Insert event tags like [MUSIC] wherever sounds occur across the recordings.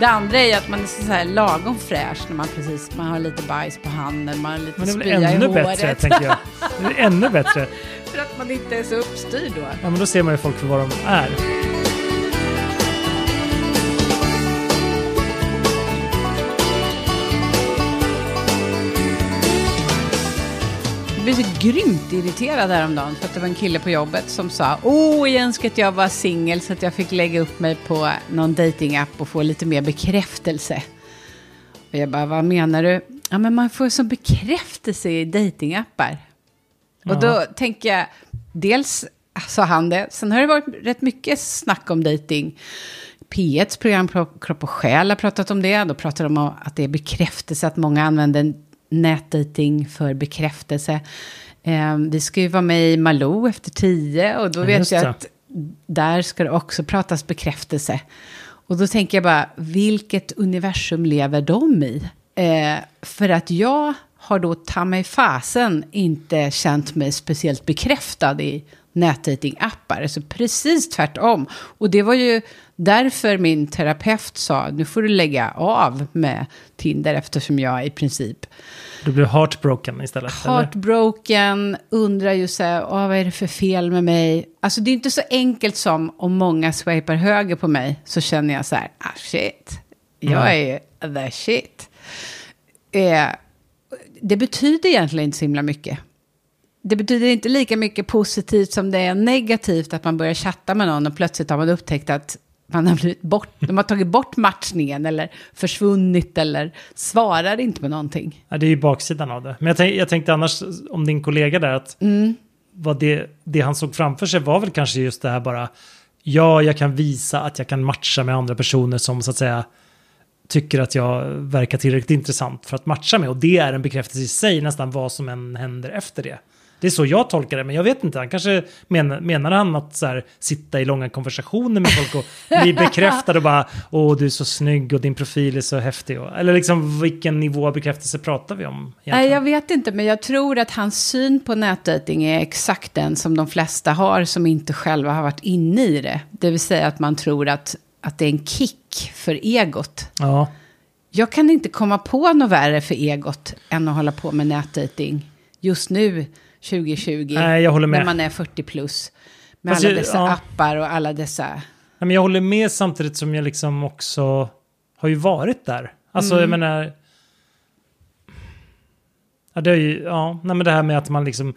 Det andra är ju att man är så här lagom fräsch när man precis man har lite bajs på handen, man har lite Men det är väl spya i ännu håret. bättre, tänker jag. Det är ännu bättre. [LAUGHS] För att man inte är så uppstyrd då. Ja, men då ser man ju folk för vad de är. Blev så grymt irriterad häromdagen för att det var en kille på jobbet som sa Åh, jag önskar att jag var singel så att jag fick lägga upp mig på någon datingapp och få lite mer bekräftelse. Och jag bara, vad menar du? Ja, men man får som bekräftelse i datingappar. Och då tänker jag, dels sa han det, sen har det varit rätt mycket snack om dating. P1s program Kropp och Själ har pratat om det. Då pratar de om att det är bekräftelse, att många använder nätdating för bekräftelse. Eh, vi ska ju vara med i Malou efter tio och då vet jag att där ska det också pratas bekräftelse. Och då tänker jag bara, vilket universum lever de i? Eh, för att jag har då ta mig fasen inte känt mig speciellt bekräftad i nätdatingappar. Alltså precis tvärtom. Och det var ju därför min terapeut sa, nu får du lägga av med Tinder eftersom jag i princip Du blir heartbroken istället. eller? heartbroken, undrar ju så här, "Åh, vad är det för fel med mig? Alltså det är inte så enkelt som om många swipar höger på mig så känner jag så här, ah shit, jag Nej. är the shit. Eh, det betyder egentligen inte så himla mycket. Det betyder inte lika mycket positivt som det är negativt att man börjar chatta med någon och plötsligt har man upptäckt att man har blivit bort, de har tagit bort matchningen eller försvunnit eller svarar inte på någonting. Ja, det är ju baksidan av det. Men jag, tänk, jag tänkte annars om din kollega där att Mm. vad det, det han såg framför sig var väl kanske just det här bara ja, jag kan visa att jag kan matcha med andra personer som så att säga tycker att jag verkar tillräckligt intressant för att matcha med och det är en bekräftelse i sig nästan vad som än händer efter det. Det är så jag tolkar det, men jag vet inte. Han kanske menar, menar han att så här, sitta i långa konversationer med folk och bli [LAUGHS] bekräftad och bara åh du är så snygg och din profil är så häftig. Eller liksom vilken nivå av bekräftelse pratar vi om? Nej, egentligen? jag vet inte, men jag tror att hans syn på nätdating är exakt den som de flesta har som inte själva har varit inne i det. Det vill säga att man tror att, att det är en kick för egot. Ja, Jag kan inte komma på något värre för egot än att hålla på med nätdating just nu, 2020. Nej, jag håller med. När man är 40 plus. Med Fast alla jag- dessa ja. appar och alla dessa... Nej, men jag håller med samtidigt som jag liksom också har ju varit där. Alltså Mm. jag menar... Ja, det är ju, ja, nej, men det här med att man liksom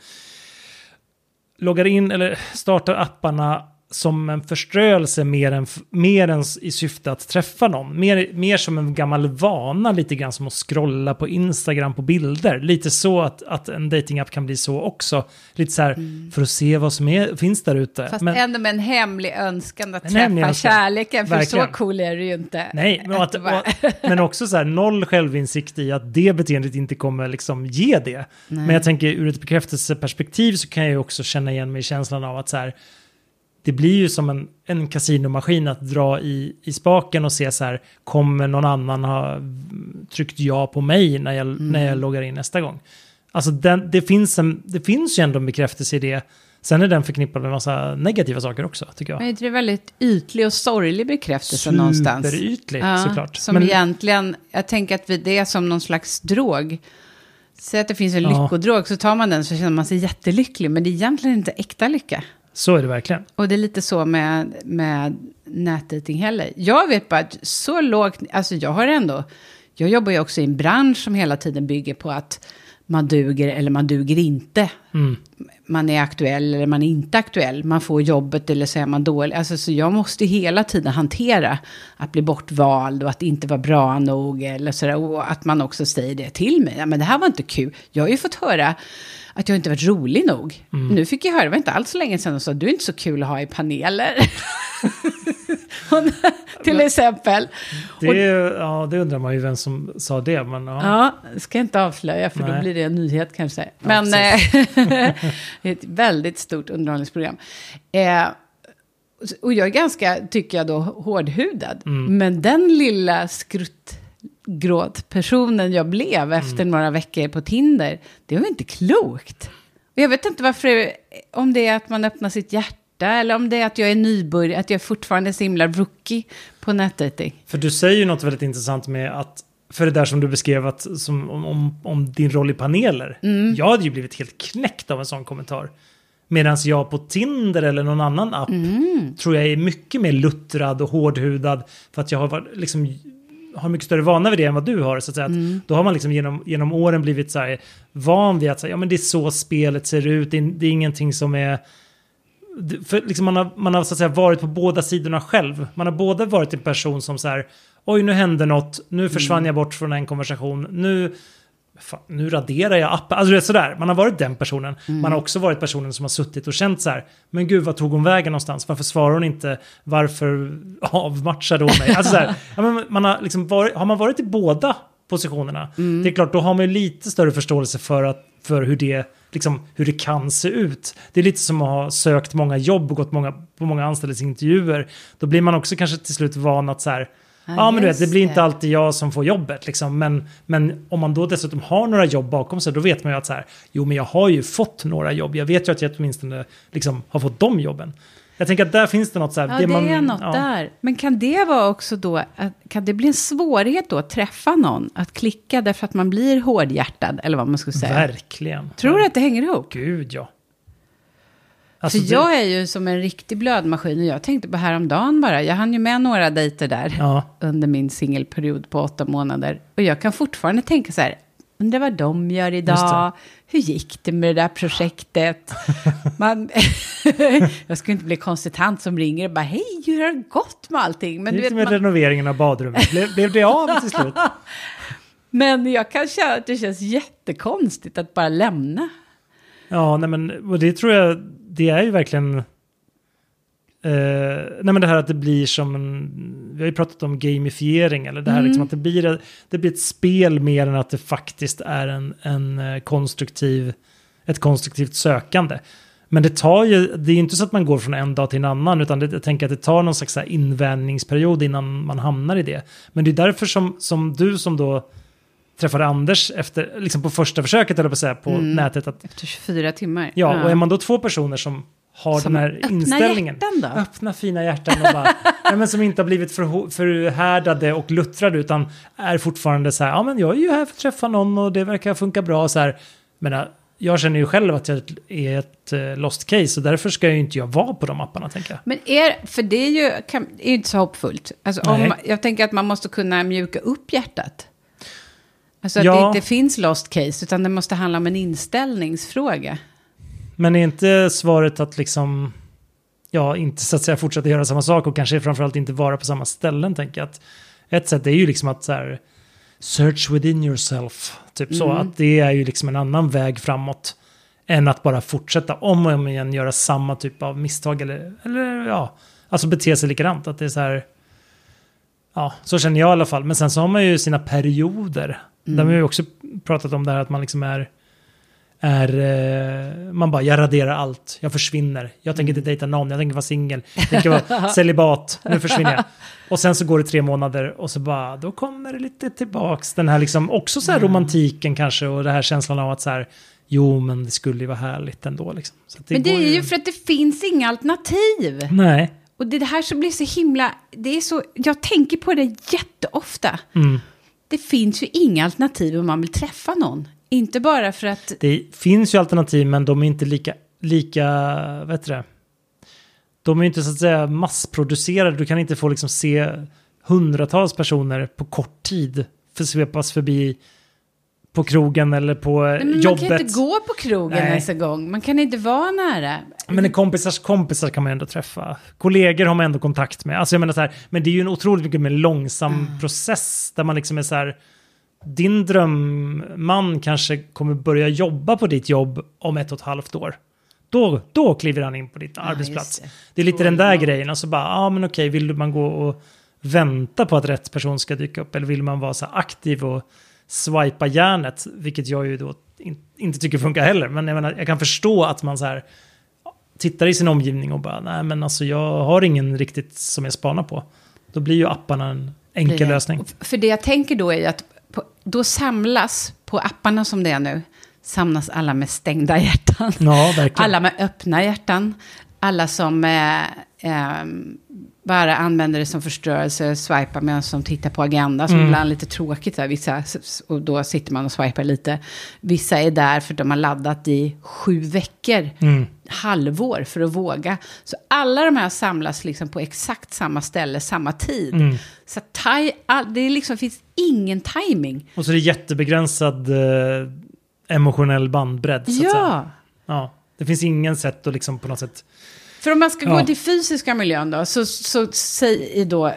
loggar in eller startar apparna som en förströelse mer än, mer än i syfte att träffa någon. Mer, mer som en gammal vana, lite grann som att scrolla på Instagram på bilder. Lite så att, att en datingapp kan bli så också. Lite så här, för att se vad som är, finns där ute. Mm. Fast Men- ändå med en hemlig önskan att träffa önskan. kärleken. För Verkligen. så cool är du ju inte. Nej, men, att, det och, men också så här noll självinsikt i att det beteendet inte kommer liksom ge det. Men jag tänker ur ett bekräftelseperspektiv så kan jag ju också känna igen mig i känslan av att så här, det blir ju som en, en kasinomaskin att dra i, i spaken och se så här, kommer någon annan ha tryckt ja på mig när jag, när jag loggar in nästa gång? Alltså den, det, finns en, det finns ju ändå en bekräftelse i det. Sen är den förknippad med massa negativa saker också, tycker jag. Men det är väldigt ytlig och sorglig bekräftelse någonstans. Superytlig, Ja, såklart. Som Men- egentligen, jag tänker att vi- det är som någon slags drog. Säg att det finns en Ja. lyckodrog, så tar man den så känner man sig jättelycklig. Men det är egentligen inte äkta lycka. Så är det verkligen. Och det är lite så med, med nätdating heller. Jag vet bara att så lågt, alltså jag har ändå, jag jobbar ju också i en bransch som hela tiden bygger på att man duger eller man duger inte. Mm. Man är aktuell eller man är inte aktuell. Man får jobbet eller så är man dålig. Alltså, så jag måste hela tiden hantera att bli bortvald och att inte vara bra nog. Eller sådär. Och att man också säger det till mig. Ja, men det här var inte kul. Jag har ju fått höra att jag inte varit rolig nog. Mm. Nu fick jag höra, det var inte alls så länge sedan, och sa du är inte så kul att ha i paneler. [LAUGHS] [LAUGHS] till exempel. Det, Och- ja, det undrar man ju vem som sa det. Men, ja. Ja, ska jag inte avslöja för då Nej. blir det en nyhet kanske. Men eh, det [LAUGHS] är [LAUGHS] ett väldigt stort underhållningsprogram. Eh, och jag är ganska, tycker jag då, hårdhudad. Mm. Men den lilla skruttgråtpersonen jag blev efter Mm. några veckor på Tinder, det var inte klokt. Och jag vet inte varför, om det är att man öppnar sitt hjärta hjärta eller om det är att jag är nybörjare, att jag fortfarande är så himla rookie på nätdating. För du säger ju något väldigt intressant med att för det där som du beskrev att, som, om, om, din roll i paneler. Mm. Jag hade ju blivit helt knäckt av en sån kommentar. Medan jag på Tinder eller någon annan app Mm. tror jag är mycket mer luttrad och hårdhudad. För att jag har, liksom, har mycket större vana vid det än vad du har. Så att säga. Att Mm. Då har man liksom genom, genom åren blivit så här, van vid att här, ja, men det är så spelet ser ut. Det är, det är ingenting som är... För liksom man, har, man har så att säga varit på båda sidorna själv. Man har både varit en person som så här, oj nu hände något, nu försvann Mm. jag bort från en konversation, nu, fan, nu raderar jag appen. Alltså det är sådär, man har varit den personen. Mm. Man har också varit personen som har suttit och känt så här, men gud vad tog hon vägen någonstans? Varför svarar hon inte? Varför avmatchade hon mig? Alltså så här, [LAUGHS] man har, liksom varit, har man varit i båda positionerna, Mm. det är klart då har man ju lite större förståelse för, att, för hur, det, liksom, hur det kan se ut. Det är lite som att ha sökt många jobb och gått många, på många anställningsintervjuer. Då blir man också kanske till slut van att så här, Ja, Ja, men du vet, det blir inte alltid jag som får jobbet. Liksom. Men, men om man då dessutom har några jobb bakom sig, då vet man ju att så här, jo, men jag har ju fått några jobb. Jag vet ju att jag åtminstone liksom, har fått de jobben. Jag tänker att där finns det något så här. Ja, det, man, är något ja. där. Men kan det vara också då, kan det bli en svårighet då att träffa någon, att klicka därför att man blir hårdhjärtad, eller vad man skulle säga? Verkligen. Tror du att det hänger ihop? Gud, ja. Alltså, För det- jag är ju som en riktig blödmaskin och jag tänkte på häromdagen bara, jag hann ju med några dejter där Ja, under min singelperiod på åtta månader. Och jag kan fortfarande tänka så här, undrar vad de gör idag, hur gick det med det där projektet? [LAUGHS] Man, [LAUGHS] jag skulle inte bli konsultant som ringer och bara, hej, hur har det gått med allting? Men, det är vet, med man, renoveringen av badrummet. Blev, blev det av till slut? [LAUGHS] men jag kan känna att det känns jättekonstigt att bara lämna. Ja, nej men och det tror jag, det är ju verkligen... Eh, nej men det här att det blir som en, vi har ju pratat om gamifiering, eller det här Mm. liksom att det blir, det blir ett spel mer än att det faktiskt är en, en eh, konstruktiv, ett konstruktivt sökande. Men det tar ju, det är inte så att man går från en dag till en annan, utan det, jag tänker att det tar någon slags invänjningsperiod innan man hamnar i det. Men det är därför som, som du som då träffade Anders efter, liksom på första försöket, eller på att säga, på Mm. nätet, att Efter 24 timmar. Ja, och är man då två personer som har Som den här öppna inställningen. hjärtan då? Öppna fina hjärtan och bara, [LAUGHS] nej, men som inte har blivit för, förhärdade och luttrade utan är fortfarande så här, ja men jag är ju här för att träffa någon och det verkar funka bra så här. Men äh, jag känner ju själv att jag är ett eh, lost case och därför ska ju inte jag vara på de apparna tänker jag. Men är, för det är ju kan, är ju inte så hoppfullt. Alltså, om, jag tänker att man måste kunna mjuka upp hjärtat. Alltså att Ja. det inte finns lost case, utan det måste handla om en inställningsfråga. Men är inte svaret att liksom, ja, inte så att säga fortsätta göra samma sak och kanske framförallt inte vara på samma ställen, tänker jag. Att ett sätt är ju liksom att så här, search within yourself, typ så, Mm. att det är ju liksom en annan väg framåt än att bara fortsätta om och om igen göra samma typ av misstag eller, eller ja, alltså bete sig likadant. Att det är så här, ja, så känner jag i alla fall. Men sen så har man ju sina perioder. Där har vi också pratat om det här att man liksom är är, eh, man bara, jag raderar allt, jag försvinner, jag tänker inte dejta någon, jag tänker vara singel, jag tänker vara [LAUGHS] celibat, nu försvinner jag. Och sen så går det tre månader och så bara, då kommer det lite tillbaks, den här liksom, också så här romantiken kanske och det här känslan av att så här, jo men det skulle ju vara härligt ändå liksom. Att Men det är ju för att det finns inga alternativ. Nej. Och det det här som blir så himla... Det är så, jag tänker på det jätteofta. Mm. Det finns ju inga alternativ om man vill träffa någon. Inte bara för att... Det finns ju alternativ men de är inte lika, lika, vad heter det? De är inte så att säga massproducerade, du kan inte få liksom se hundratals personer på kort tid för svepas förbi på krogen eller på Nej, men jobbet. man kan inte gå på krogen Nej. ens en gång. Man kan inte vara nära. Men en kompisars kompisar kan man ändå träffa. Kollegor har man ändå kontakt med. Alltså jag menar så här, men det är ju en otroligt mycket mer långsam Ah. process där man liksom är så här, din drömman kanske kommer börja jobba på ditt jobb om ett och ett halvt år. Då, då kliver han in på ditt arbetsplats. just det. Det är lite den där långt. grejen. Och så bara, ja ah, men okej, vill man gå och vänta på att rätt person ska dyka upp? Eller vill man vara så aktiv och swipa järnet? Vilket jag ju då in, inte tycker funkar heller. Men jag, menar, jag kan förstå att man så här tittar i sin omgivning och bara, nej men alltså jag har ingen riktigt som jag spanar på. Då blir ju apparna en enkel lösning. För det jag tänker då är ju att på, då samlas, på apparna som det är nu, samlas alla med stängda hjärtan. Ja. Alla med öppna hjärtan. alla som eh, eh, bara använder det som förstörelse, swipar medan de tittar på agenda, som Mm. ibland är lite tråkigt. Här, vissa, och då sitter man och swipar lite. Vissa är där för de har laddat i sju veckor, Mm. Halvår för att våga. Så alla de här samlas liksom på exakt samma ställe, samma tid. Mm. Så taj, all, det liksom, finns ingen timing. Och så är det jättebegränsad eh, emotionell bandbredd. Så. Ja. ja. Det finns ingen sätt att liksom på något sätt... För om man ska Ja. gå till fysiska miljön då, så, så säg då,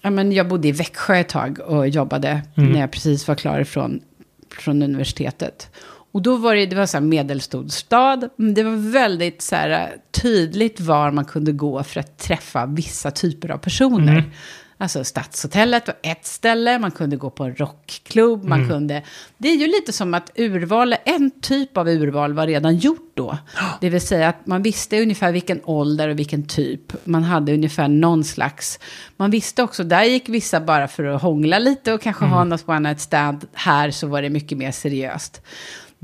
ja, men jag bodde i Växjö ett tag och jobbade Mm. när jag precis var klar ifrån, från universitetet. Och då var det, det var så här medelstor stad, men det var väldigt så här, tydligt var man kunde gå för att träffa vissa typer av personer. Mm. Alltså Stadshotellet var ett ställe, man kunde gå på en rockklubb, man kunde... Det är ju lite som att urval, en typ av urval var redan gjort då. [GASPS] Det vill säga att man visste ungefär vilken ålder och vilken typ. Man hade ungefär någon slags... Man visste också, där gick vissa bara för att hångla lite och kanske ha något one night stand. Här så var det mycket mer seriöst.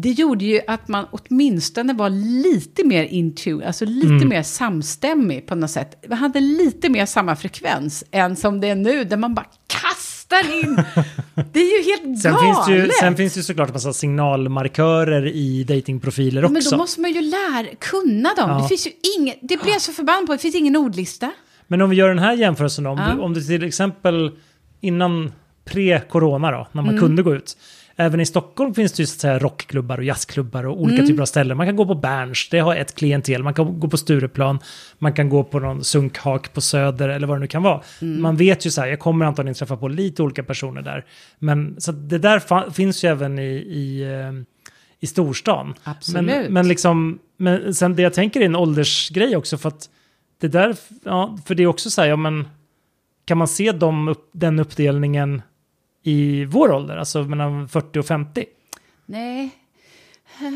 Det gjorde ju att man åtminstone var lite mer in tune, alltså lite mer samstämmig på något sätt. Man hade lite mer samma frekvens än som det är nu, där man bara kastar in. [LAUGHS] Det är ju helt Sen galet. finns, det ju, sen finns det ju såklart en massa signalmarkörer i datingprofiler också. Men då måste man ju lära, kunna dem. Ja. Det finns ju inget, det blir jag så förbannad på, det finns ingen ordlista. Men om vi gör den här jämförelsen om, Ja. du, om du till exempel innan pre-corona då, när man Mm. kunde gå ut. Även i Stockholm finns det ju så att säga rockklubbar och jazzklubbar och Mm. olika typer av ställen. Man kan gå på Berns, det har ett klientel. Man kan gå på Stureplan, man kan gå på någon sunkhak på Söder eller vad det nu kan vara. Mm. Man vet ju så här, jag kommer antagligen träffa på lite olika personer där. Men så det där finns ju även i, i, eh, i storstan. Absolut. Men, men liksom, men sen det jag tänker är en åldersgrej också för att det där, ja, för det är också så här, ja men kan man se dem den uppdelningen i vår ålder, alltså mellan 40 och 50? Nej.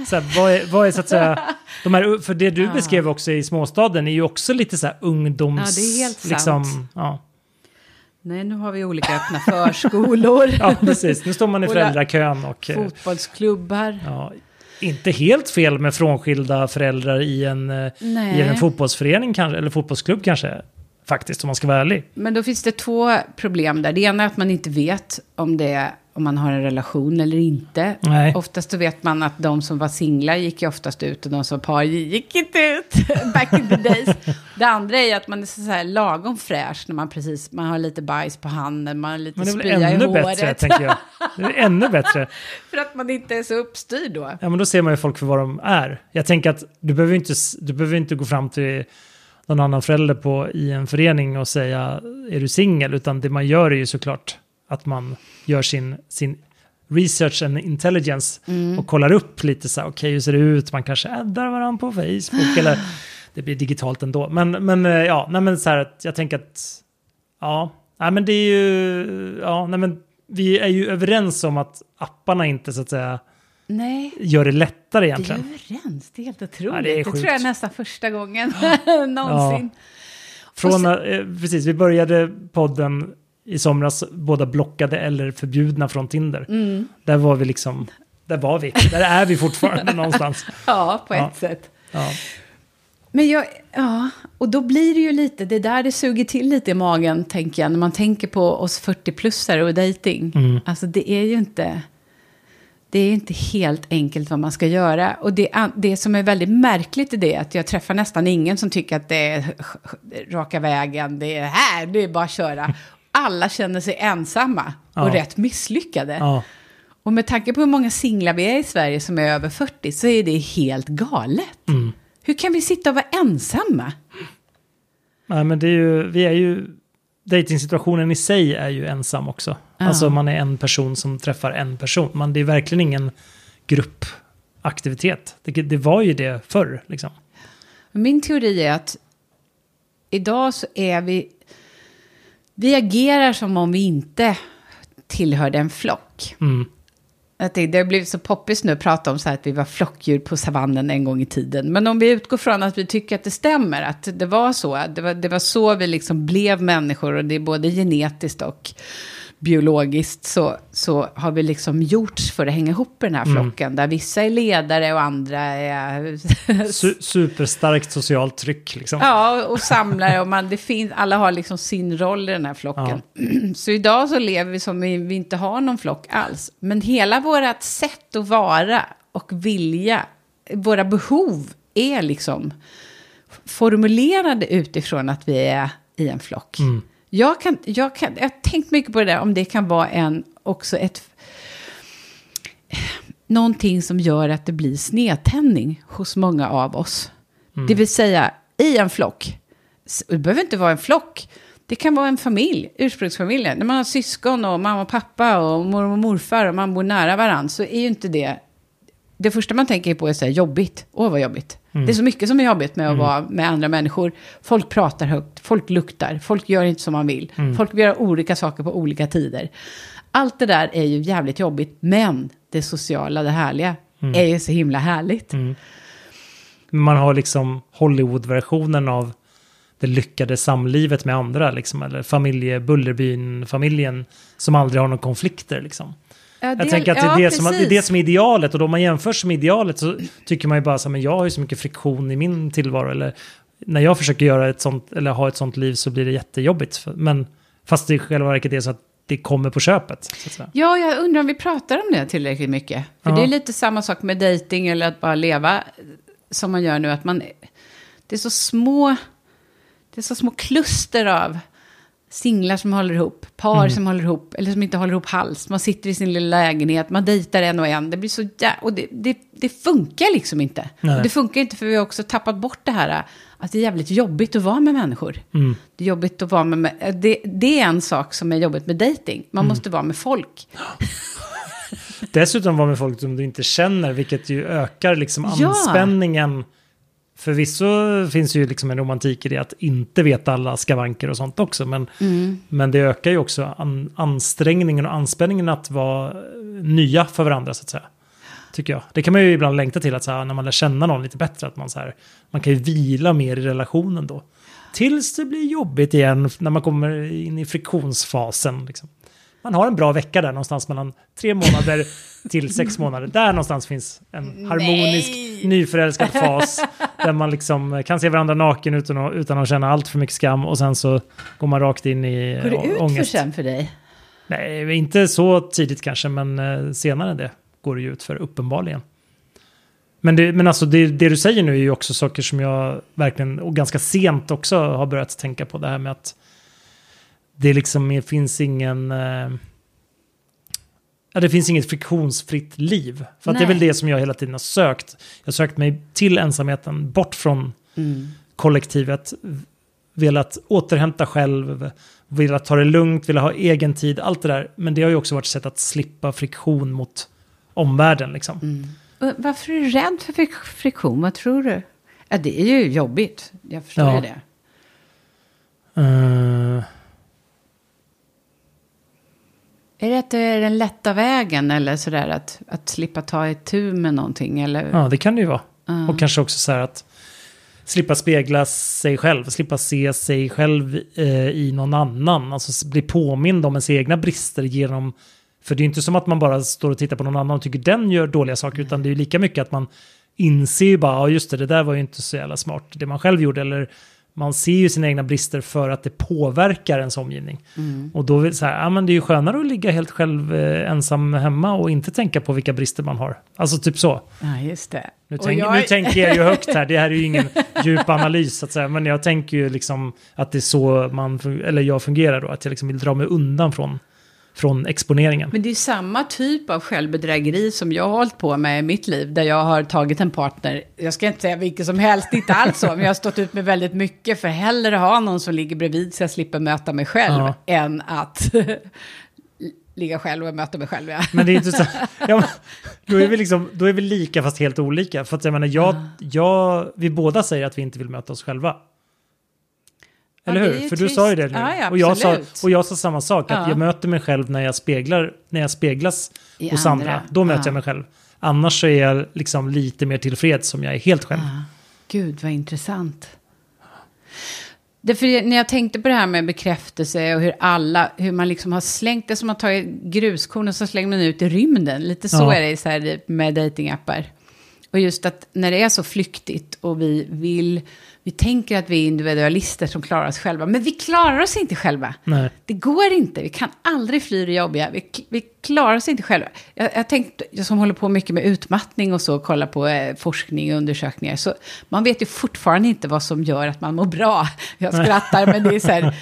Så här, vad, är, vad är så att säga, [LAUGHS] de här, för det du beskrev också i småstaden är ju också lite så här ungdoms... Ja, det är helt sant. liksom, ja. Nej, nu har vi olika öppna förskolor, [LAUGHS] ja, precis. Nu står man i föräldrakön och... eh, fotbollsklubbar. Ja, inte helt fel med frånskilda föräldrar i en, eh, Nej. i en fotbollsförening kanske, eller fotbollsklubb kanske. Faktiskt, om man ska vara ärlig. Men då finns det två problem där. Det ena är att man inte vet om, det, om man har en relation eller inte. Nej. Oftast så vet man att de som var singlar gick ju oftast ut och de som var par gick inte ut [LAUGHS] back in the days. Det andra är att man är så här lagom fräsch när man precis, man har lite bajs på handen, man har lite Men det är spya i ännu håret. bättre, tänker jag. [LAUGHS] Det är ännu bättre. För att man inte är så uppstyrd då. Ja, men då ser man ju folk för vad de är. Jag tänker att du behöver inte, du behöver inte gå fram till någon annan förälder på, i en förening och säga är du singel? Utan det man gör är ju såklart att man gör sin, sin research and intelligence Mm. och kollar upp lite så här, okej hur ser det ut? Man kanske addar varandra på Facebook [SIGHS] eller det blir digitalt ändå. Men, men eh, ja, nej men så här jag tänker att ja, nej men det är ju, ja, nej men vi är ju överens om att apparna inte så att säga Nej, gör det lättare vi är egentligen. överens. Det är helt otroligt. Ja, det är det, tror jag är nästan första gången [LAUGHS] någonsin. Från, Och eh, precis, vi började podden i somras, båda blockade eller förbjudna från Tinder. Mm. Där var vi liksom, där var vi, där är vi fortfarande [LAUGHS] någonstans. Ja, på Ja. ett sätt. Ja. Men jag, ja, och då blir det ju lite, det är där det suger till lite i magen, tänker jag, när man tänker på oss 40-plussare och dating. Mm. Alltså det är ju inte, det är inte helt enkelt vad man ska göra. Och det, det som är väldigt märkligt i det är att jag träffar nästan ingen som tycker att det är raka vägen, det är här, det är bara att köra. Alla känner sig ensamma och Ja. rätt misslyckade. Ja. Och med tanke på hur många singlar vi är i Sverige som är över 40 så är det helt galet. Mm. Hur kan vi sitta och vara ensamma? Nej, men det är ju, vi är ju, datingsituationen i sig är ju ensam också. Ja. Alltså man är en person som träffar en person. Man, det är verkligen ingen gruppaktivitet. Det, det var ju det förr liksom. Min teori är att idag så är vi... Vi agerar som om vi inte tillhörde en flock. Mm. Att det, det har blivit så poppis nu att prata om så här att vi var flockdjur på savannen en gång i tiden. Men om vi utgår från att vi tycker att det stämmer, att det var så, det var, det var så vi liksom blev människor och det är både genetiskt och biologiskt så, så har vi liksom gjorts för att hänga ihop i den här flocken. Där vissa är ledare och andra är... [LAUGHS] Su superstarkt socialt tryck liksom. ja, och samlare. Och man, det finns, alla har liksom sin roll i den här flocken. [CLEARS THROAT] Så idag så lever vi som vi, vi inte har någon flock alls. Men hela vårt sätt att vara och vilja, våra behov är liksom formulerade utifrån att vi är i en flock. Jag, kan, jag, kan, jag har tänkt mycket på det där, om det kan vara en, också ett... Någonting som gör att det blir snedtändning hos många av oss. Det vill säga, i en flock. Det behöver inte vara en flock. Det kan vara en familj, ursprungsfamiljen. När man har syskon och mamma och pappa och mormor och morfar och man bor nära varandra så är ju inte det... Det första man tänker på är så här, jobbigt. Åh, vad jobbigt. Det är så mycket som är jobbigt med att vara med andra människor. Folk pratar högt, folk luktar, folk gör inte som man vill. Folk vill göra olika saker på olika tider. Allt det där är ju jävligt jobbigt, men det sociala, det härliga, är ju så himla härligt. Man har liksom Hollywood-versionen av det lyckade samlivet med andra, liksom, eller familje, Bullerbyn-familjen som aldrig har några konflikter. Liksom. Ja, Jag tänker att det är, ja, det, som, det är det som är idealet och då man jämför som idealet så tycker man ju bara så här, men jag har ju så mycket friktion i min tillvaro eller när jag försöker göra ett sånt eller ha ett sånt liv så blir det jättejobbigt. Men fast det i själva verket är så att det kommer på köpet. Ja, jag undrar om vi pratar om det tillräckligt mycket. För Ja. det är lite samma sak med dating eller att bara leva eh, som man gör nu. Att man, det är så små, det är så små kluster av singlar som håller ihop, par Mm. som håller ihop, eller som inte håller ihop hals. Man sitter i sin lilla lägenhet, man dejtar en och en. Det blir så jä- och det, det, det funkar liksom inte. Det funkar inte för vi har också tappat bort det här att det är jävligt jobbigt att vara med människor. Mm. Det är jobbigt att vara med, det, det är en sak som är jobbigt med dating. Man måste vara med folk. [LAUGHS] Dessutom vara med folk som du inte känner, vilket ju ökar liksom Ja. Förvisso finns ju liksom en romantik i det att inte veta alla skavanker och sånt också. Men, Mm. men det ökar ju också an, ansträngningen och anspänningen att vara nya för varandra så att säga. Tycker jag. Det kan man ju ibland längta till att så här, när man lär känna någon lite bättre. Att man, så här, man kan ju vila mer i relationen då. Tills det blir jobbigt igen när man kommer in i friktionsfasen. Liksom. Man har en bra vecka där någonstans mellan tre månader [LAUGHS] till sex månader. Där någonstans finns en harmonisk Nej. nyförälskad fas. där man liksom kan se varandra naken utan att, utan att känna allt för mycket skam. Och sen så går man rakt in i Går det ut för ångest. sen för dig? Nej, inte så tidigt kanske, men eh, senare än det går det ju ut för uppenbarligen. Men, det, men alltså det, det du säger nu är ju också saker som jag verkligen, och ganska sent också har börjat tänka på. Det här med att det liksom finns ingen... Eh, ja, det finns inget friktionsfritt liv. För att det är väl det som jag hela tiden har sökt. Jag har sökt mig till ensamheten, bort från Mm. kollektivet, velat återhämta själv, velat ta det lugnt, velat ha egen tid, allt det där. Men det har ju också varit ett sätt att slippa friktion mot omvärlden. Liksom. Mm. Varför är du rädd för frik- friktion? Vad tror du? Ja, det är ju jobbigt. Jag förstår Ja. det. Eh, Är det att det är den lätta vägen eller sådär att, att slippa ta itu med någonting? Eller? ja, det kan det ju vara. Ja. Och kanske också så här att slippa spegla sig själv, slippa se sig själv eh, i någon annan. Alltså bli påmind om ens egna brister genom... För det är ju inte som att man bara står och tittar på någon annan och tycker den gör dåliga saker, utan det är ju lika mycket att man inser ju bara, ja just det, det där var ju inte så jävla smart, det man själv gjorde, eller man ser ju sina egna brister för att det påverkar ens omgivning. Mm. Och då vill så här, ja men det är ju skönare att ligga helt själv eh, ensam hemma och inte tänka på vilka brister man har. Alltså typ så. Ja, just det. Nu, tänk, jag- nu tänker jag ju [LAUGHS] högt här, det här är ju ingen djup analys så att säga, men jag tänker ju liksom att det är så man, eller jag fungerar då, att jag liksom vill dra mig undan från, från exponeringen. Men det är samma typ av självbedrägeri som jag har hållit på med i mitt liv. Där jag har tagit en partner, jag ska inte säga vilken som helst, inte alls så. Men jag har stått ut med väldigt mycket för hellre ha någon som ligger bredvid så jag slipper möta mig själv. Ja. Än att [LAUGHS] ligga själv och möta mig själv. Ja. Men det är inte så, ja, då, är vi liksom, då är vi lika fast helt olika. För att jag menar, jag, jag, vi båda säger att vi inte vill möta oss själva. Eller Ja, hur? För du trist. sa ju det nu. Ja, ja, och, jag sa, och jag sa samma sak, att Ja. jag möter mig själv när jag, speglar, när jag speglas I hos andra. andra. Då möter Ja. jag mig själv. Annars så är jag liksom lite mer tillfreds som jag är helt själv. Gud, vad intressant. Därför när jag tänkte på det här med bekräftelse och hur alla, hur man liksom har slängt det som att ta gruskorn och så slänger man ut i rymden. Lite så Ja. är det så här med datingappar. Och just att när det är så flyktigt och vi vill, vi tänker att vi är individualister som klarar oss själva. Men vi klarar oss inte själva. Nej. Det går inte, vi kan aldrig fly det jobbiga. Vi, vi klarar oss inte själva. Jag, jag tänkte, jag som håller på mycket med utmattning och så, kollar på eh, forskning och undersökningar. Så man vet ju fortfarande inte vad som gör att man mår bra. Jag skrattar, men det är så här,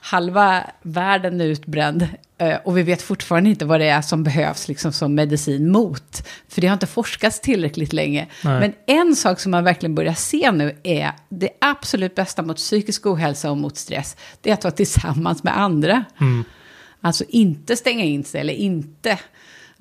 halva världen är utbränd. Eh, Och vi vet fortfarande inte vad det är som behövs liksom, som medicin mot. För det har inte forskats tillräckligt länge. Nej. Men en sak som man verkligen börjar se nu är det absolut bästa mot psykisk ohälsa och mot stress. Det är att vara tillsammans med andra. Alltså inte stänga in sig eller inte.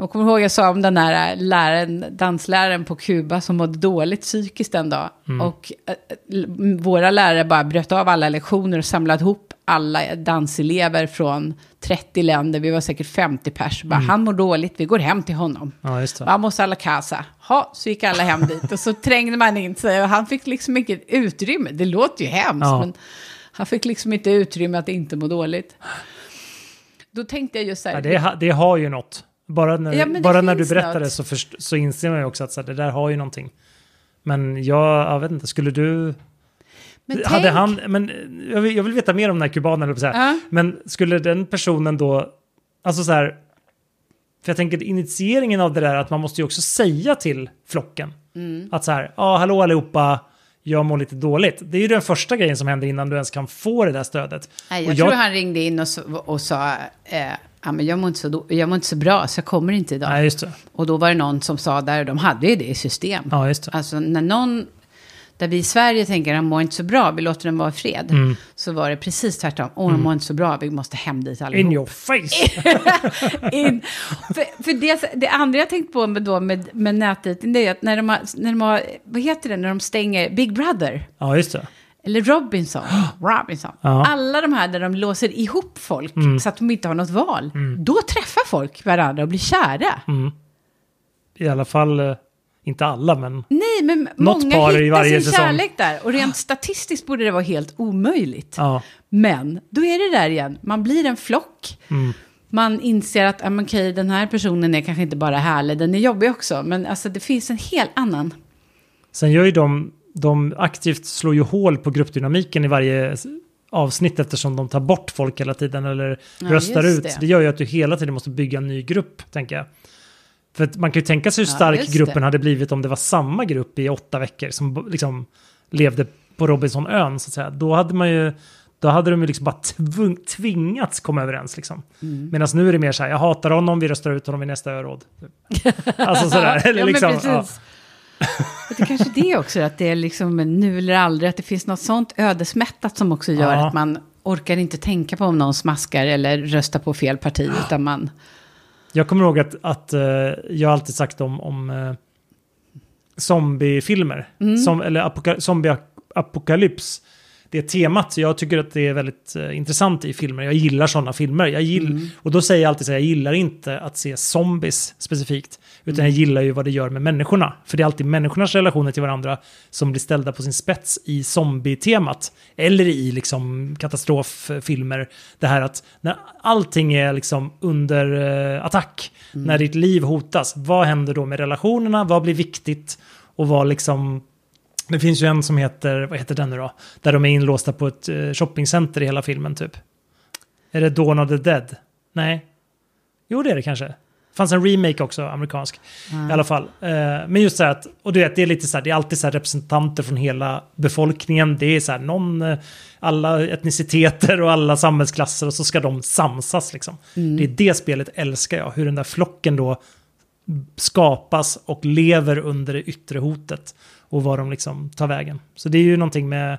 Jag kommer ihåg jag sa om den här läraren, dansläraren på Kuba som mådde dåligt psykiskt en dag. Och eh, l- våra lärare bara bröt av alla lektioner och samlade ihop alla danselever från 30 länder. Vi var säkert 50 pers. Bara, Han mår dåligt, vi går hem till honom. Ja, just det. Vamos a la casa. Ha, så gick alla hem dit och så [LAUGHS] trängde man in sig och han fick liksom inget utrymme. Det låter ju hemskt, Ja. men han fick liksom inte utrymme att inte må dåligt. Då tänkte jag just så här, Ja, det, det har ju något. Bara när, Ja, bara när du berättar det så, först, så inser man ju också att så här, det där har ju någonting. Men jag, jag vet inte, skulle du... men hade tänk, han, men jag vill, jag vill veta mer om den här kubanen, så här. Ja. Men skulle den personen då, alltså så här, för jag tänker initieringen av det där att man måste ju också säga till flocken Mm. att så här, ja hallå allihopa, jag mår lite dåligt. Det är ju den första grejen som händer innan du ens kan få det där stödet. Nej, Och jag, tror han ringde in och, och sa, eh, ja, men jag, mår inte så, då- jag mår inte så bra så jag kommer inte idag. Nej, just det. Och då var det någon som sa där, och de hade ju det i system. Ja, just det. Alltså när någon, där vi i Sverige tänker han mår inte så bra, vi låter den vara i fred. Mm. Så var det precis tvärtom, åh han mår inte så bra, vi måste hem dit allihop. In your face! [LAUGHS] in. För, för det, det andra jag tänkt på med, då med, med nätdejting, det är att när de, har, när de har, vad heter det, när de stänger Big Brother, ja, just det. Eller Robinson, [GASPS] Robinson, Ja. Mm. alla de här där de låser ihop folk så att de inte har något val, då träffar folk varandra och blir kära. Mm. I alla fall, eh, inte alla, men Nej, men Något många par i hittar varje sin säsong. kärlek där. Och rent [GASPS] statistiskt borde det vara helt omöjligt. ja. Men då är det där igen, man blir en flock. Mm. Man inser att okej, den här personen är kanske inte bara härlig, den är jobbig också. Men alltså, det finns en helt annan. Sen gör ju de, de aktivt slår ju hål på gruppdynamiken i varje avsnitt eftersom de tar bort folk hela tiden eller Ja, röstar ut. det. Det gör ju att du hela tiden måste bygga en ny grupp, tänker jag. För man kan ju tänka sig hur Ja, stark just gruppen det. hade blivit om det var samma grupp i åtta veckor som liksom levde på Robinsonön, så att säga. Då hade man ju då hade de ju liksom bara tvung, tvingats komma överens. Liksom. Mm. Medan nu är det mer så här, jag hatar honom, vi röstar ut honom i nästa öråd. [LAUGHS] Alltså sådär. Eller ja, liksom, precis. Det är kanske det också, att det är liksom nu eller aldrig, att det finns något sånt ödesmättat som också gör Ja. att man orkar inte tänka på om någon smaskar eller röstar på fel parti, utan man... Jag kommer ihåg att, att eh, jag alltid sagt om, om eh, zombiefilmer, Mm. som, eller apoka, zombieapokalyps. Det temat, jag tycker att det är väldigt eh, intressant i filmer. Jag gillar sådana filmer. Jag gill, Mm. Och då säger jag alltid så här, jag gillar inte att se zombies specifikt. Utan Mm. jag gillar ju vad det gör med människorna. För det är alltid människornas relationer till varandra som blir ställda på sin spets i zombie-temat. Eller i liksom katastroffilmer. Det här att när allting är liksom under eh, attack, när ditt liv hotas, vad händer då med relationerna? Vad blir viktigt? Och vad liksom... Det finns ju en som heter, vad heter den nu då? Där de är inlåsta på ett eh, shoppingcenter i hela filmen typ. Är det Dawn of the Dead? Nej. Jo, det är det kanske. Det fanns en remake också, amerikansk. I alla fall. Eh, men just så här att, och du vet, det är lite så här, det är alltid så här representanter från hela befolkningen. Det är så här någon, eh, alla etniciteter och alla samhällsklasser och så ska de samsas liksom. Det är det spelet älskar jag, hur den där flocken då skapas och lever under det yttre hotet och var de liksom tar vägen. Så det är ju någonting med,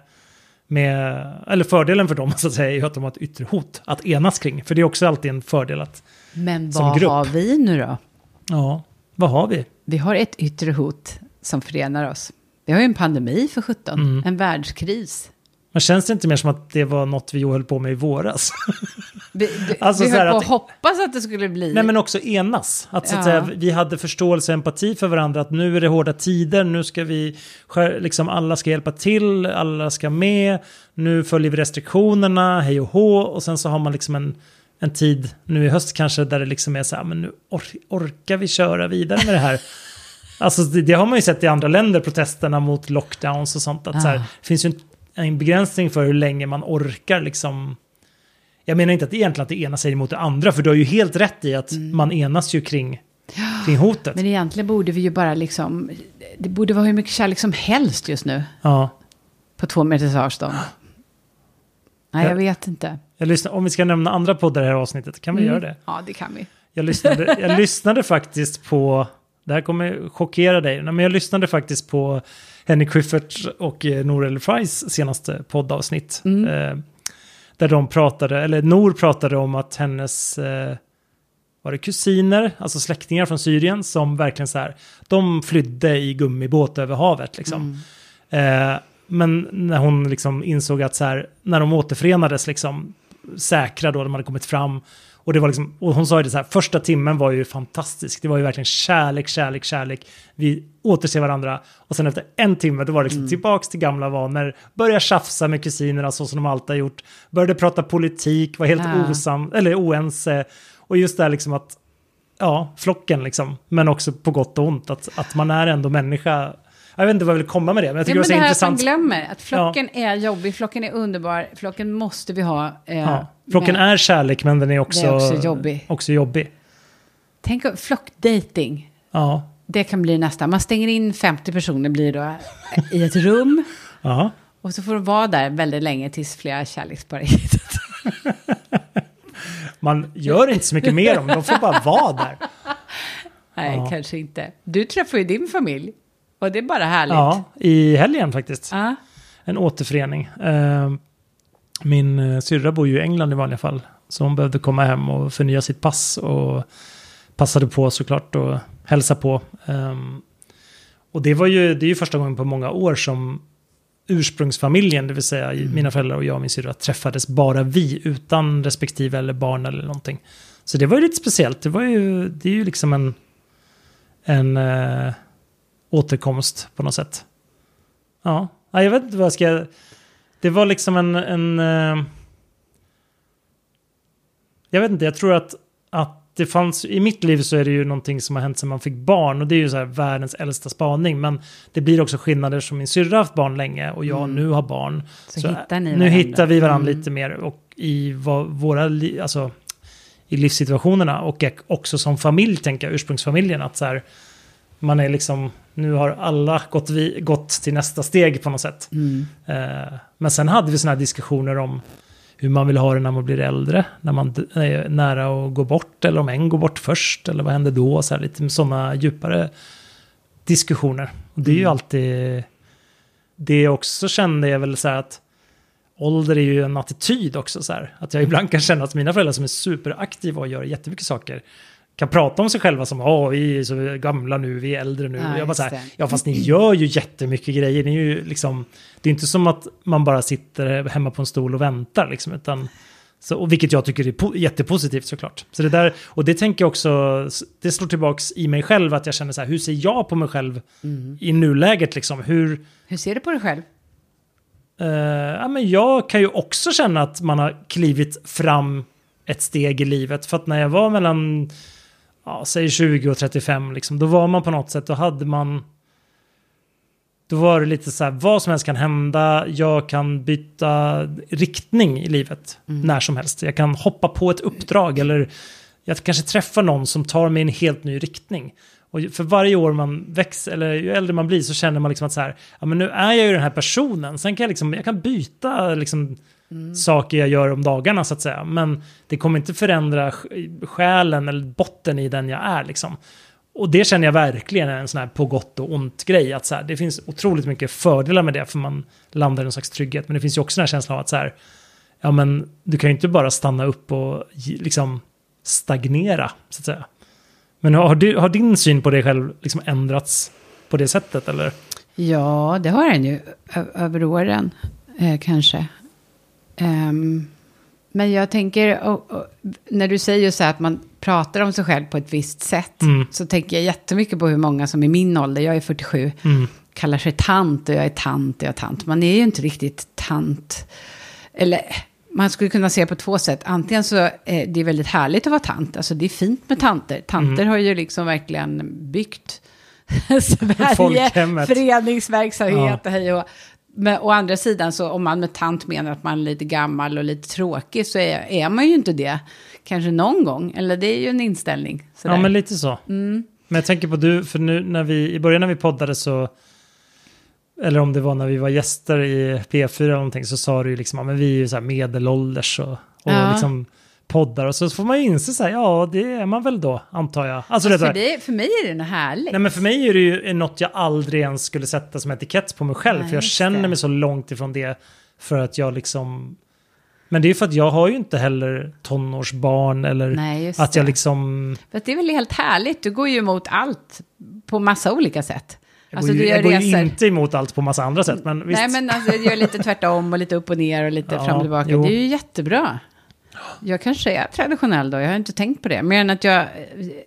med eller fördelen för dem [LAUGHS] så att säga, är ju att de har ett yttre hot att enas kring. För det är också alltid en fördel att, Men vad har vi nu då? ja, vad har vi? Vi har ett yttre hot som förenar oss. Vi har ju en pandemi för 17, Mm. en världskris. Men känns det inte mer som att det var något vi höll på med i våras? Vi, du, [LAUGHS] Alltså vi höll på att- hoppas att det skulle bli... Nej men också enas. Att, så att Ja. säga, vi hade förståelse och empati för varandra. Att nu är det hårda tider, nu ska vi, liksom alla ska hjälpa till, alla ska med. Nu följer vi restriktionerna, hej och hå. Och sen så har man liksom en, en tid nu i höst kanske där det liksom är så här, men nu or orkar vi köra vidare med det här? [LAUGHS] Alltså det, det har man ju sett i andra länder, protesterna mot lockdowns och sånt. Att så här, Ah. det finns ju en, en begränsning för hur länge man orkar liksom. Jag menar inte att egentligen att det ena säger emot det andra, för du har ju helt rätt i att man enas ju kring, kring hotet. Mm. Men egentligen borde vi ju bara liksom... Det borde vara hur mycket kärlek som helst just nu. Ja. På två meters avstånd. Nej, Ja. jag vet inte. Jag lyssnar, om vi ska nämna andra poddar i det här avsnittet, kan vi Mm. göra det? Ja, det kan vi. Jag lyssnade, jag [LAUGHS] lyssnade faktiskt på, det här kommer chockera dig, men jag lyssnade faktiskt på Henrik Schyffert och eh, Nour El Fries senaste poddavsnitt. Mm. Eh, där de pratade, eller Nour pratade om att hennes, eh, var det kusiner, alltså släktingar från Syrien som verkligen så här, de flydde i gummibåt över havet liksom. Mm. Eh, men när hon liksom insåg att så här, när de återförenades liksom säkra då, de hade kommit fram. Och, det var liksom, och hon sa ju det så här, första timmen var ju fantastisk. Det var ju verkligen kärlek, kärlek, kärlek. Vi återser varandra. Och sen efter en timme, då var det liksom tillbaks till gamla vanor. Börja tjafsa med kusinerna så som de alltid har gjort. Började prata politik, var helt Ja. osam, eller oense. Och just det här liksom att, ja, flocken liksom. Men också på gott och ont, att, att man är ändå människa. Jag vet inte vad jag vill komma med det, men jag Ja, tycker men det det var här så att man intressant. glömmer att flocken är jobbig, flocken är underbar, flocken måste vi ha. Eh, Ja. Flocken är kärlek, men den är också, Det är också jobbig. Också jobbig. Tänk flockdating. Ja. Det kan bli nästa. Man stänger in 50 personer blir då i ett rum. [LAUGHS] Ja. Och så får de vara där väldigt länge tills flera kärlekspar är hittat. [LAUGHS] Man gör inte så mycket mer om de får bara vara där. [LAUGHS] Nej, Ja. kanske inte. Du träffar ju din familj. Och det är bara härligt. Ja, i helgen faktiskt. Ja. En återförening. Eh, Min eh, syrra bor ju i England i vanliga fall. Så hon behövde komma hem och förnya sitt pass. Och passade på såklart och hälsa på. Ehm, Och det var ju, det är ju första gången på många år som ursprungsfamiljen, det vill säga mina föräldrar och jag och min syrra, träffades bara vi utan respektive eller barn eller någonting. Så det var ju lite speciellt. Det, var ju, det är ju liksom en, en eh, återkomst på något sätt. Ja, jag vet inte vad jag ska... Det var liksom en... en eh, jag vet inte, jag tror att, att det fanns... I mitt liv så är det ju någonting som har hänt sedan man fick barn och det är ju så här världens äldsta spaning. Men det blir också skillnader som min syrra haft barn länge och jag nu har barn. Så hittar ni nu varandra. hittar vi varandra Mm. lite mer och i vad, våra... Alltså, i livssituationerna och också som familj, tänker jag, ursprungsfamiljen. Att så här, man är liksom, nu har alla gått, vi, gått till nästa steg på något sätt. Mm. Eh, men sen hade vi sådana här diskussioner om hur man vill ha det när man blir äldre, när man är nära att gå bort, eller om en går bort först, eller vad händer då? Så här, lite sådana djupare diskussioner. Och det är ju Mm. alltid... Det jag också kände är väl så här att ålder är ju en attityd också. Så här. Att jag ibland kan känna att mina föräldrar som är superaktiva och gör jättemycket saker kan prata om sig själva som åh vi är så gamla nu, vi är äldre nu. Ja, jag bara så här, ja fast ni gör ju jättemycket grejer. Ni är ju liksom, det är inte som att man bara sitter hemma på en stol och väntar liksom, utan så, och vilket jag tycker är po- jättepositivt såklart. Så det där, och det tänker jag också, det slår tillbaks i mig själv att jag känner så här, hur ser jag på mig själv Mm. i nuläget liksom? Hur, Hur ser du på dig själv? Eh, ja, men jag kan ju också känna att man har klivit fram ett steg i livet. För att när jag var mellan, ja, säg 20 och 35, liksom, då var man på något sätt, då hade man... Då var det lite så här, vad som helst kan hända, jag kan byta riktning i livet när som helst. Jag kan hoppa på ett uppdrag eller jag kanske träffar någon som tar mig i en helt ny riktning. Och för varje år man växer, eller ju äldre man blir, så känner man liksom att så här, ja men nu är jag ju den här personen, sen kan jag liksom, jag kan byta liksom saker jag gör om dagarna så att säga. Men det kommer inte förändra sj- själen eller botten i den jag är liksom. Och det känner jag verkligen är en sån här på gott och ont grej. Att så här, det finns otroligt mycket fördelar med det, för man landar i en slags trygghet. Men det finns ju också den här känslan av att så här, ja men du kan ju inte bara stanna upp och liksom stagnera, så att säga. Men har, du, har din syn på dig själv liksom ändrats på det sättet eller? Ja, det har den ju över åren. eh, kanske. Ehm, men jag tänker, och, och, när du säger så här att man pratar om sig själv på ett visst sätt, Mm. så tänker jag jättemycket på hur många som i min ålder, jag är 47, Mm. kallar sig tant och jag är tant och jag är tant. Man är ju inte riktigt tant. Eller man skulle kunna se på två sätt. Antingen så är det väldigt härligt att vara tant. Alltså det är fint med tanter. Tanter Mm. har ju liksom verkligen byggt [LAUGHS] Sverige, Folkhemmet. föreningsverksamhet och hej och men å andra sidan så om man med tant menar att man är lite gammal och lite tråkig så är, är man ju inte det. Kanske någon gång, eller det är ju en inställning. Sådär. Ja, men lite så. mm. Men jag tänker på du, för nu när vi, i början när vi poddade så, eller om det var när vi var gäster i P4 eller någonting, så sa du ju liksom, ja, men vi är ju så här medelålders och, och Ja. liksom poddar och så får man ju inse så här, ja det är man väl då, antar jag. Alltså, det, för, det, för mig är det något härligt. Nej men för mig är det ju något jag aldrig ens skulle sätta som etikett på mig själv. Nej, för jag känner det. mig så långt ifrån det. För att jag liksom... Men det är ju för att jag har ju inte heller tonårsbarn eller Nej, att jag det. liksom... För det är väl helt härligt, du går ju emot allt på massa olika sätt. Jag Alltså, går, ju, jag går ju inte emot allt på massa andra sätt. Men visst. Nej, men alltså, du gör lite tvärtom och lite upp och ner och lite [LAUGHS] Ja, fram och tillbaka. jo. Det är ju jättebra. Jag kanske är traditionell då, jag har inte tänkt på det. Mer än att jag,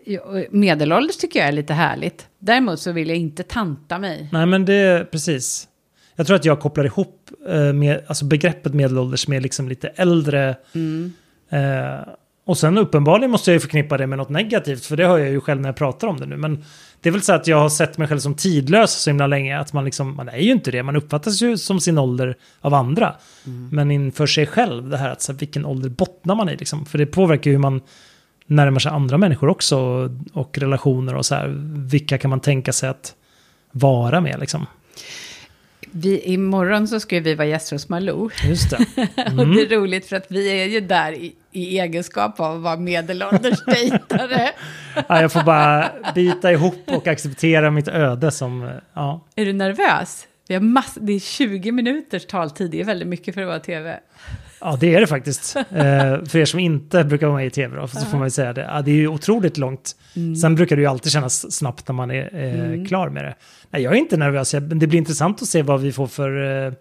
jag- medelålders tycker jag är lite härligt. Däremot så vill jag inte tanta mig. Nej men det är precis. Jag tror att jag kopplar ihop eh, med, alltså begreppet medelålders med liksom lite äldre. Mm. Eh, och sen uppenbarligen måste jag ju förknippa det med något negativt. För det hör jag ju själv när jag pratar om det nu. Men det är väl så att jag har sett mig själv som tidlös så himla länge. Att man liksom, man är ju inte det. Man uppfattas ju som sin ålder av andra. Men inför sig själv, det här att så här, vilken ålder bottnar man i liksom. För det påverkar ju hur man närmar sig andra människor också. Och, och relationer och så här. Vilka kan man tänka sig att vara med liksom. Vi, imorgon så ska vi vara gäster hos Malou. Just det. [LAUGHS] Och det är roligt för att vi är ju där i, i egenskap av att vara medelålders dejtare. [LAUGHS] Ja, jag får bara bita ihop och acceptera mitt öde som, ja. Är du nervös? Vi har mass, det är 20 minuters taltid, det är väldigt mycket för att vara tv. Ja, det är det faktiskt. Eh, för er som inte brukar vara med i tv då, så får man ju säga det. Ja, det är ju otroligt långt. Sen brukar det ju alltid kännas snabbt när man är eh, klar med det. Nej, jag är inte nervös, men det blir intressant att se vad vi får för, eh,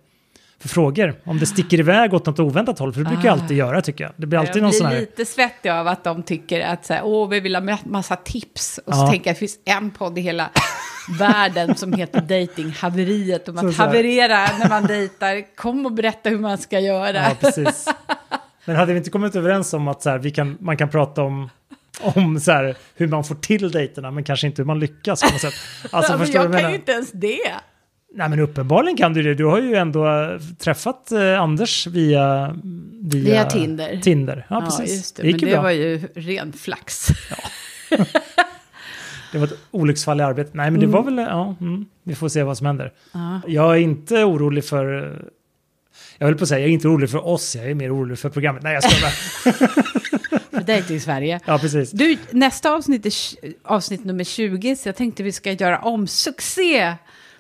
för frågor. Om det sticker iväg åt något oväntat håll, för det brukar Ah. alltid göra tycker jag. Det blir alltid jag någon blir sån här... lite svettig av att de tycker att så här, Åh, vi vill ha ma- massa tips. Och så Ja. tänker jag att det finns en podd i hela [LAUGHS] världen som heter Datinghaveriet. Om Så att så haverera när man dejtar. Kom och berätta hur man ska göra. Ja, precis. Men hade vi inte kommit överens om att så här, vi kan, man kan prata om, om så här, hur man får till dejterna, men kanske inte hur man lyckas på något sätt. [LAUGHS] Alltså, Ja, men jag jag kan ju inte ens det. Nej men uppenbarligen kan du det. Du har ju ändå träffat äh, Anders via, via... Via Tinder. Tinder, ja Ja, precis. just det. det men det bra. var ju ren flax. [LAUGHS] Det var ett olycksfall i arbetet. Nej men det var väl, ja, mm, vi får se vad som händer. Ja. Jag är inte orolig för... äh, Jag vill på att säga, jag är inte orolig för oss, jag är mer orolig för programmet. Nej jag ska bara. [LAUGHS] För Dejting-Sverige. Ja precis. Du, nästa avsnitt är avsnitt nummer 20, så jag tänkte vi ska göra om succé.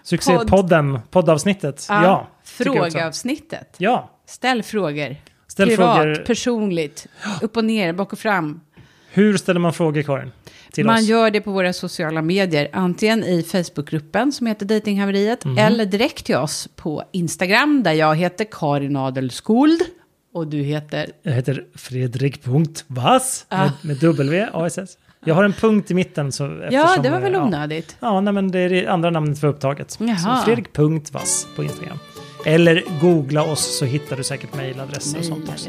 Succépodden, poddavsnittet. Ja. också. Frågeavsnittet. Ja, Ställ frågor. ställ Privat, frågor. personligt, upp och ner, bak och fram. Hur ställer man frågor Karin? Till Man oss? gör det på våra sociala medier, antingen i Facebookgruppen som heter Datinghaveriet, Mhm. eller direkt till oss på Instagram där jag heter Karin Adelskuld och du heter... Jag heter Fredrik.vass Ah. med, med W, ASS. Jag har en punkt i mitten. Så Ja, det var väl onödigt. Ja, nej, men det är det andra namnet för upptaget. Jaha. Så Fredrik.vass på Instagram. Eller googla oss så hittar du säkert mejladresser och sånt också.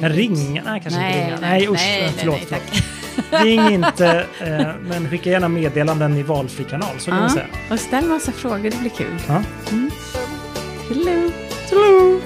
Kan ringa? Nej, kanske Nej, inte ringa. nej, Nej, usch, nej, nej, förlåt. nej, förlåt. [LAUGHS] Ring inte, eh, men skicka gärna meddelanden i valfri kanal, så kan Ja, säga. och ställ massa frågor, det blir kul. Ja. Hello. Tjolå!